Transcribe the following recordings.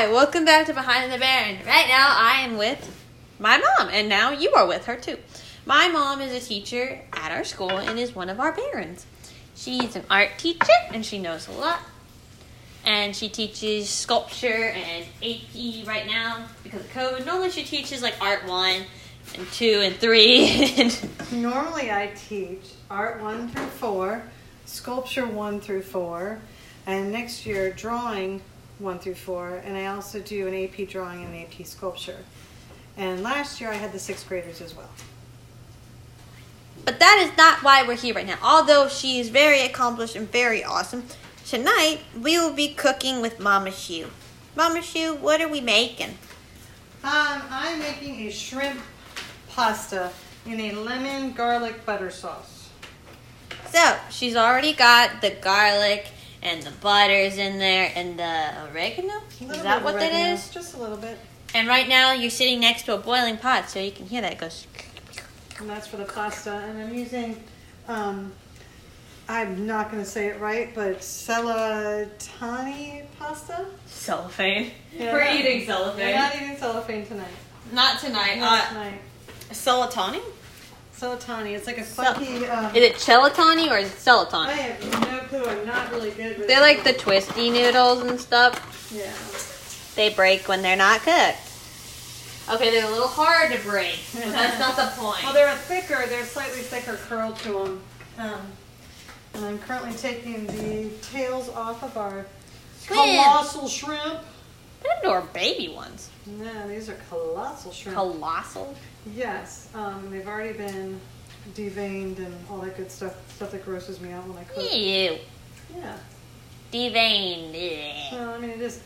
Hi, welcome back to Behind the Baron. Right now, I am with my mom, and now you are with her too. My mom is a teacher at our school and is one of our barons. She's an art teacher, and she knows a lot. And she teaches sculpture and AP right now because of COVID. Normally, she teaches like art one and two and three. Normally, I teach art one through four, sculpture one through four, and next year drawing one through four. And I also do an AP drawing and an AP sculpture. And last year I had the sixth graders as well. But that is not why we're here right now. Although she is very accomplished and very awesome, tonight we will be cooking with Mama Shu. Mama Shu, what are we making? Um, I'm making a shrimp pasta in a lemon garlic butter sauce. So she's already got the garlic and the butters in there and the oregano. Is that what of that oregano, is? Just a little bit. And right now you're sitting next to a boiling pot, so you can hear that it goes. And that's for the pasta. And I'm using, um, I'm not going to say it right, but celatani pasta. Cellophane. Yeah. We're eating We're cellophane. not eating cellophane tonight. Not tonight. Not Uh, tonight. celatani? Celatani. It's like a funky. Um, Is it celatani or is it I have no clue. I'm not really good with. They're like the twisty noodles and stuff. Yeah. They break when they're not cooked. Okay, they're a little hard to break, but that's not the point. Well, they're a thicker. They're slightly thicker curl to them. Um, and I'm currently taking the tails off of our Shrimp. colossal shrimp. They're are baby ones. No, these are colossal shrimp. Colossal. yes. Um, they've already been deveined and all that good stuff. Stuff that grosses me out when I cook. Ew. Yeah. Deveined. Well, I mean, it is.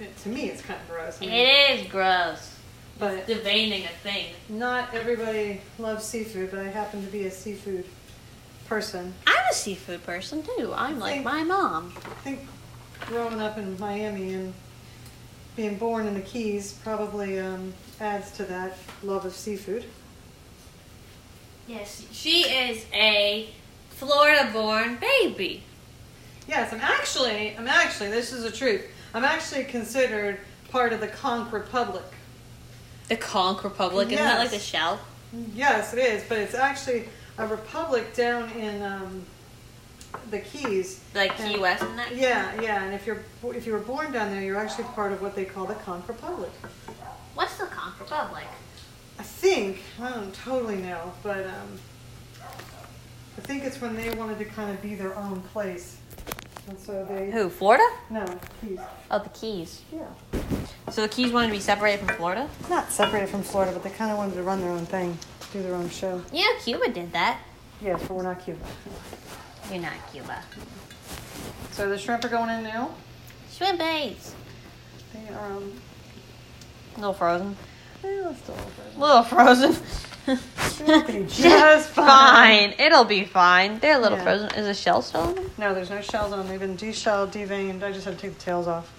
It, to me, it's kind of gross. I mean, It is gross. but Deveining a thing. not everybody loves seafood. But I happen to be a seafood person. I'm a seafood person too. I'm like Think- my mom. I think growing up in Miami and being born in the Keys probably um, adds to that love of seafood. Yes, she is a Florida-born baby. Yes, I'm actually, I'm actually, this is the truth. I'm actually considered part of the Conch Republic. The Conch Republic, isn't that like the Yes. shell? Yes, it is, but it's actually a republic down in um, the Keys. Like Key And- West and that? Yeah, yeah, and if you're if you were born down there, you're actually part of what they call the Conch Republic. What's the Conch Republic? I think I don't totally know, but um, I think it's when they wanted to kind of be their own place, and so they Who, Florida? no Keys. Oh, the Keys. Yeah, So the Keys wanted to be separated from Florida? not separated from Florida, but they kind of wanted to run their own thing, do their own show. Yeah, Cuba did that. Yes, but we're not Cuba. You're not Cuba. So the shrimp are going in now. Shrimp base. They are um, A little frozen. A little frozen. A little frozen. It'll be just fine. It'll be fine. They're a little Yeah. frozen. Is a shell still in them? No, there's no shells on them. They've been deshelled, deveined. I just had to take the tails off.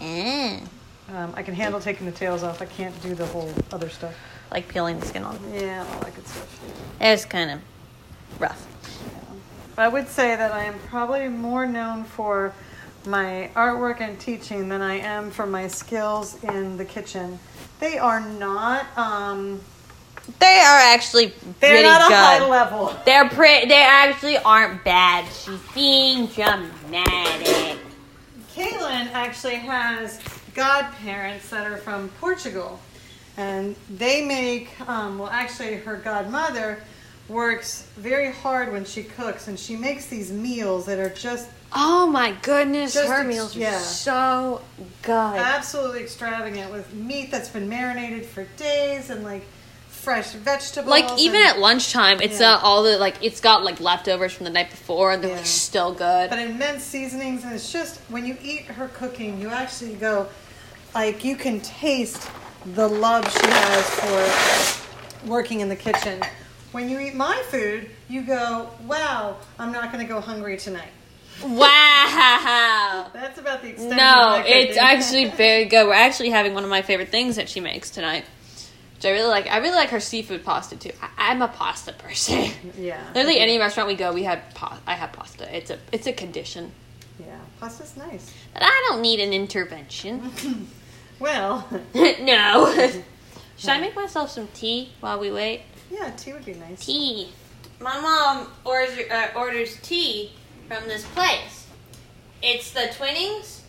Mm. Um, I can handle taking the tails off. I can't do the whole other stuff. Like peeling the skin off. Yeah, all that good stuff. It's kind of rough. But I would say that I am probably more known for my artwork and teaching than I am for my skills in the kitchen. They are not. Um, They are actually they're pretty not a high good. level. They're pretty. They actually aren't bad. She's being dramatic. Caitlin actually has godparents that are from Portugal, and they make. Um, well, actually, her godmother works very hard when she cooks, and she makes these meals that are just Oh my goodness, Just her ex- meals are yeah. so good. absolutely extravagant with meat that's been marinated for days and like fresh vegetables. Like even and- at lunchtime, it's Yeah. uh, all the like it's got like leftovers from the night before, and they're Yeah. like still good. but immense seasonings, and it's just when you eat her cooking, you actually go, like you can taste the love she has for working in the kitchen. When you eat my food, you go, wow, I'm not going to go hungry tonight. Wow. That's about the extent. of No, my it's actually very good. We're actually having one of my favorite things that she makes tonight. Which I really like. I really like her seafood pasta too. I, I'm a pasta person. yeah. Literally, any restaurant we go, we have pa- I have pasta. It's a it's a condition Yeah, pasta's nice. that I don't need an intervention. Well, no. Should I make myself some tea while we wait? yeah, tea would be nice. Tea. My mom orders uh, orders tea from this place. It's the Twinings.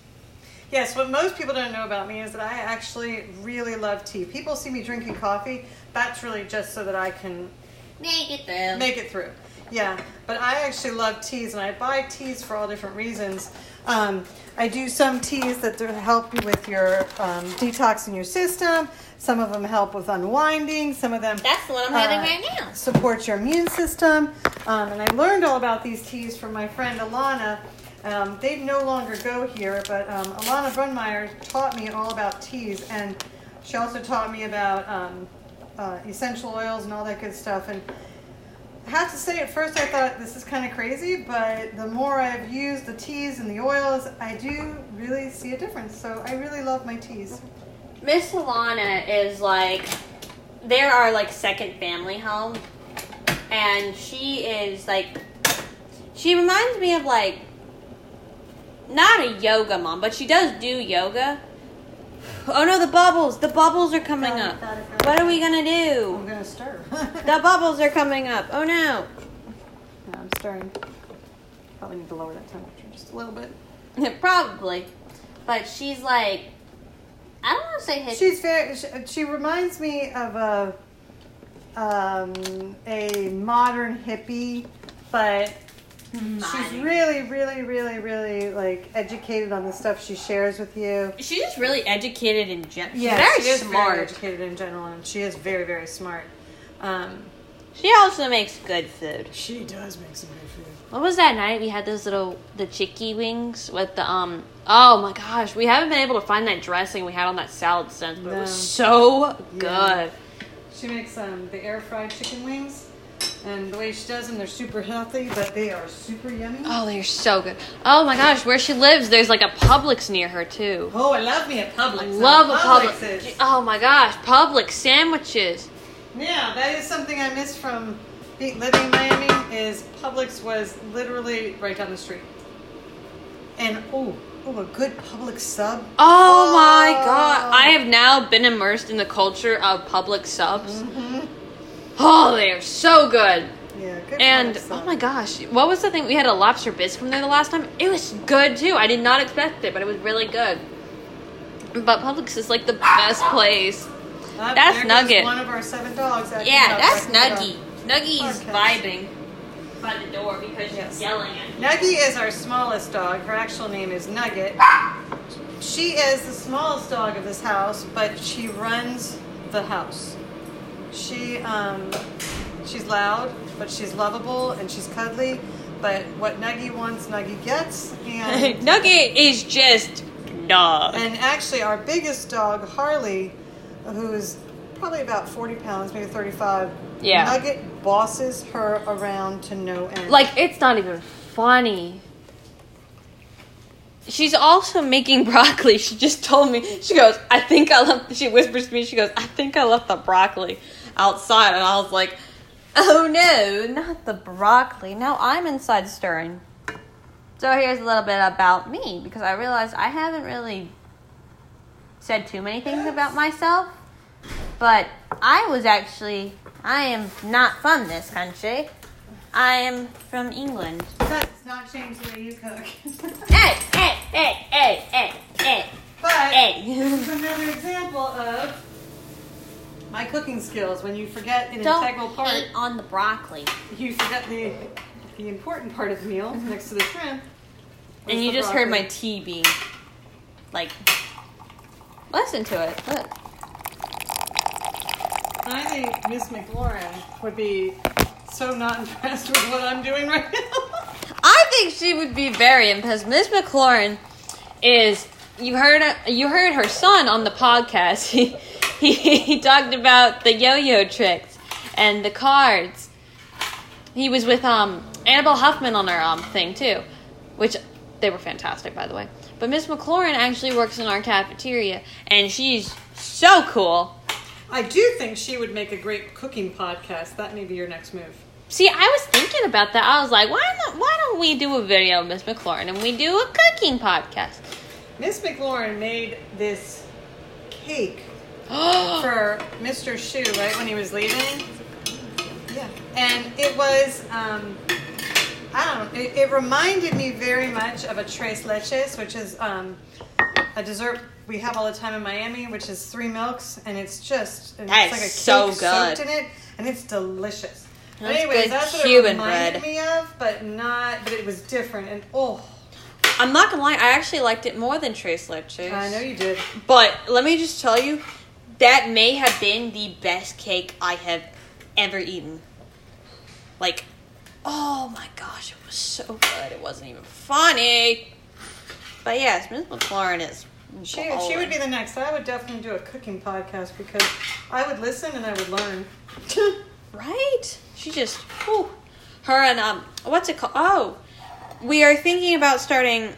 Yes, what most people don't know about me is that I actually really love tea. People see me drinking coffee. That's really just so that I can Make it through. make it through. Yeah, but I actually love teas, and I buy teas for all different reasons. Um, I do some teas that help you with your um, detoxing your system. Some of them help with unwinding. Some of them That's the one I'm uh, having right now. support your immune system. Um, and I learned all about these teas from my friend Alana. Um, they no longer go here, but um, Alana Brunmeyer taught me all about teas, and she also taught me about um, uh, essential oils and all that good stuff. And I have to say, at first I thought this is kind of crazy, but the more I've used the teas and the oils, I do really see a difference. So I really love my teas. Miss Alana is like, there are our like second family home, and she is like, she reminds me of like, not a yoga mom, but she does do yoga. Oh no, the bubbles! The bubbles are coming Got up. got it. What are we gonna do? I'm gonna stir. The bubbles are coming up. Oh no! Yeah, I'm stirring. Probably need to lower that temperature just a little bit. Probably, but she's like, I don't want to say hippie. She's very. She, she reminds me of a um, a modern hippie, but she's really, really, really, really like educated on the stuff she shares with you. She's just really educated in general. Yeah, very she is smart. very educated in general, and she is very, very smart. Um, She also makes good food. she does make some good food. What was that night we had those little the chicky wings with the um oh my gosh, we haven't been able to find that dressing we had on that salad since, but it was so Yeah. good. She makes um, the air fried chicken wings, and the way she does them, they're super healthy, but they are super yummy. Oh, they're so good. Oh my gosh, where she lives, there's like a Publix near her too. Oh, I love me a Publix. Love a Publix Publix. Oh my gosh, Publix sandwiches. Yeah, that is something I miss from living in Miami. Is Publix was literally right down the street, and oh, oh, a good Publix sub. Oh, my Oh. god, I have now been immersed in the culture of Publix subs. hmm Oh, they are so good. Yeah, good. And oh my gosh, what was the thing? We had a lobster bisque from there the last time. It was good too. I did not expect it, but it was really good. But Publix is like the best place. That's Nugget. One of our seven dogs. acting Yeah, that's Nuggy. Nuggy's Okay. vibing by the door because she's Yes. yelling at me. Nuggy is our smallest dog. Her actual name is Nugget. She is the smallest dog of this house, but she runs the house. She um, she's loud, but she's lovable and she's cuddly. But what Nuggy wants, Nuggy gets. And Nugget is just dog. and actually, our biggest dog, Harley, who's probably about forty pounds, maybe thirty-five. Yeah. Nugget bosses her around to no end. Like it's not even funny. She's also making broccoli. She just told me. She goes, "I think I left." She whispers to me. She goes, "I think I left the broccoli outside," and I was like, "Oh no, not the broccoli!" Now I'm inside stirring. So here's a little bit about me because I realized I haven't really said too many things about myself, but I was actually I am not from this country. I am from England. That's not change the way you cook. Hey, hey, hey, hey, hey, but hey. is another example of my cooking skills. When you forget an Don't integral part, on the broccoli. you forget the the important part of the meal mm-hmm. next to the shrimp. And you just heard my broccoli. tea being like. Listen to it. Look. I think Miss McLaurin would be so not impressed with what I'm doing right now. Think she would be very impressed. Miss McLaurin is you heard you heard her son on the podcast. He he, he talked about the yo-yo tricks and the cards. He was with um Annabelle Huffman on our um thing too, which they were fantastic by the way. But Miss McLaurin actually works in our cafeteria and she's so cool. I do think she would make a great cooking podcast. That may be your next move. See, I was thinking about that. I was like, why not? Why don't we do a video of Miss McLaurin and we do a cooking podcast? Miss McLaurin made this cake for Mr. Shu, right when he was leaving. Yeah, and it was. Um, I don't know. It, it reminded me very much of a tres leches, which is um, a dessert we have all the time in Miami, which is three milks, and it's just and it's like a is so cake good. soaked in it, and it's delicious. That's anyways, good that's what Cuban it reminded bread. me of, but not. But it was different, and oh, I'm not gonna lie, I actually liked it more than Tres Leches. I know you did. But let me just tell you, that may have been the best cake I have ever eaten. Like, oh my gosh, it was so good. It wasn't even funny. But yes, Miss McLaurin is. She, she would be the next. I would definitely do a cooking podcast because I would listen and I would learn. Right? She just, whew. Her and, um, what's it called? Oh, we are thinking about starting,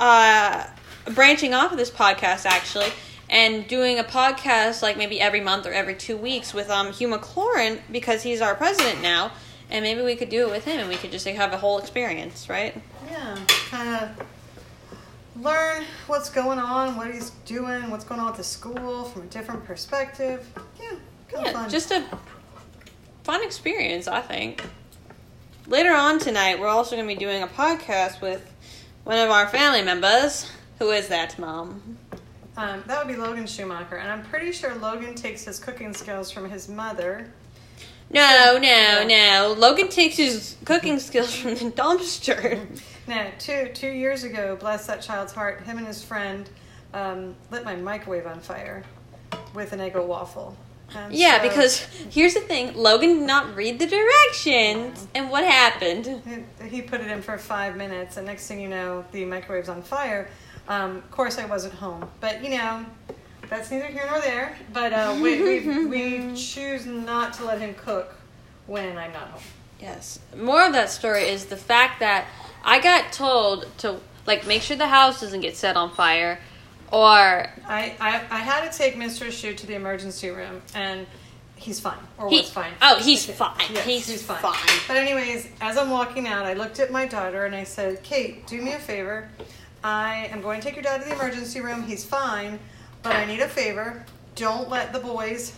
uh, branching off of this podcast actually and doing a podcast like maybe every month or every two weeks with, um, Hugh McLaurin because he's our president now. And maybe we could do it with him and we could just like, have a whole experience, right? yeah, kind of learn what's going on, what he's doing, what's going on with the school from a different perspective. Yeah, kind of Yeah, fun. just a fun experience, I think. Later on tonight, we're also going to be doing a podcast with one of our family members. Who is that, Mom? um, that would be Logan Schumacher, and I'm pretty sure Logan takes his cooking skills from his mother. No, no, no. Logan takes his cooking skills from the dumpster. Now, two two years ago, bless that child's heart, him and his friend um, lit my microwave on fire with an Eggo waffle. Yeah, so- because here's the thing Logan did not read the directions. And what happened? He- He put it in for five minutes, and next thing you know, the microwave's on fire. Um, of course, I wasn't home, but you know, that's neither here nor there. But uh, we, we, we choose not to let him cook when I'm not home. Yes. More of that story is the fact that I got told to, like, make sure the house doesn't get set on fire. Or I, I, I had to take Mr. Shu to the emergency room, and he's fine, or He- was fine. oh, he's fine. Yes, He's fine. But anyways, as I'm walking out, I looked at my daughter and I said, "Kate, do me a favor. I am going to take your dad to the emergency room. He's fine, but I need a favor. Don't let the boys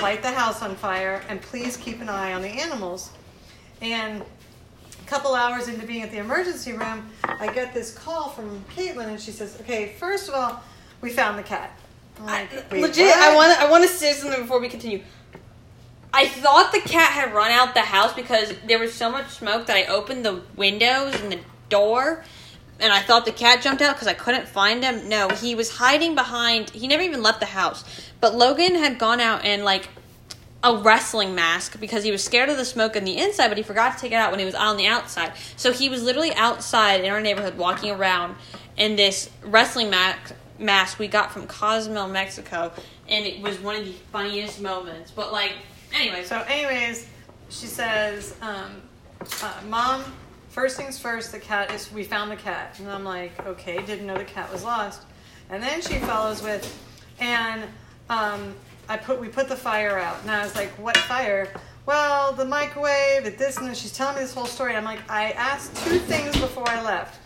light the house on fire, and please keep an eye on the animals." And couple hours into being at the emergency room, I get this call from Caitlin, and she says, "Okay, first of all, we found the cat." I'm I, like, legit, what?" I want I want to say something before we continue. I thought the cat had run out the house because there was so much smoke that I opened the windows and the door, and I thought the cat jumped out because I couldn't find him. No, he was hiding behind. He never even left the house. But Logan had gone out and like a wrestling mask because he was scared of the smoke on the inside, but he forgot to take it out when he was on the outside. So he was literally outside in our neighborhood walking around in this wrestling mask mask we got from Cozumel, Mexico, and it was one of the funniest moments. But like, anyway, so anyways, she says, um, uh, "Mom, first things first. The cat is. We found the cat." And I'm like, "Okay, didn't know the cat was lost." And then she follows with, "And um, I put we put the fire out." And I was like, "What fire?" Well, the microwave, at this, and then she's telling me this whole story. I'm like, I asked two things before I left.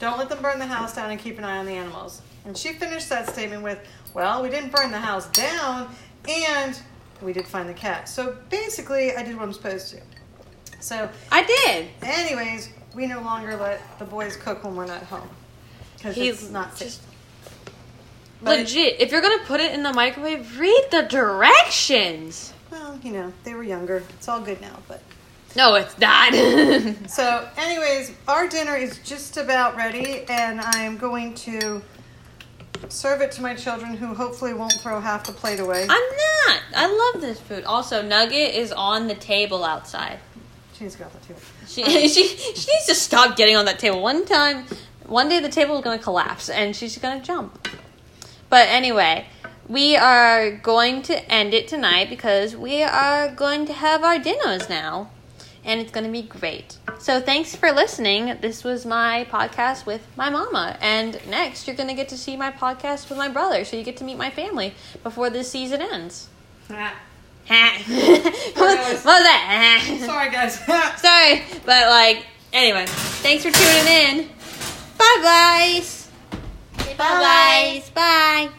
Don't let them burn the house down and keep an eye on the animals. And she finished that statement with, Well, we didn't burn the house down and we did find the cat. So basically, I did what I'm supposed to. So, I did. anyways, we no longer let the boys cook when we're not home. Because He's it's not safe. Legit. If you're gonna put it in the microwave, read the directions. Well, you know, they were younger. It's all good now, but. No, it's not. So, anyways, our dinner is just about ready, and I am going to serve it to my children who hopefully won't throw half the plate away. I'm not. I love this food. Also, Nugget is on the table outside. She needs to go out the table. She she she needs to stop getting on that table. One time, one day the table is going to collapse and she's going to jump. But anyway, we are going to end it tonight because we are going to have our dinners now. And it's going to be great. So thanks for listening. This was my podcast with my mama. And next, you're going to get to see my podcast with my brother. So you get to meet my family before this season ends. What was that? Sorry, guys. Sorry, but like, anyway, thanks for tuning in. Bye, guys. Bye, guys. Bye.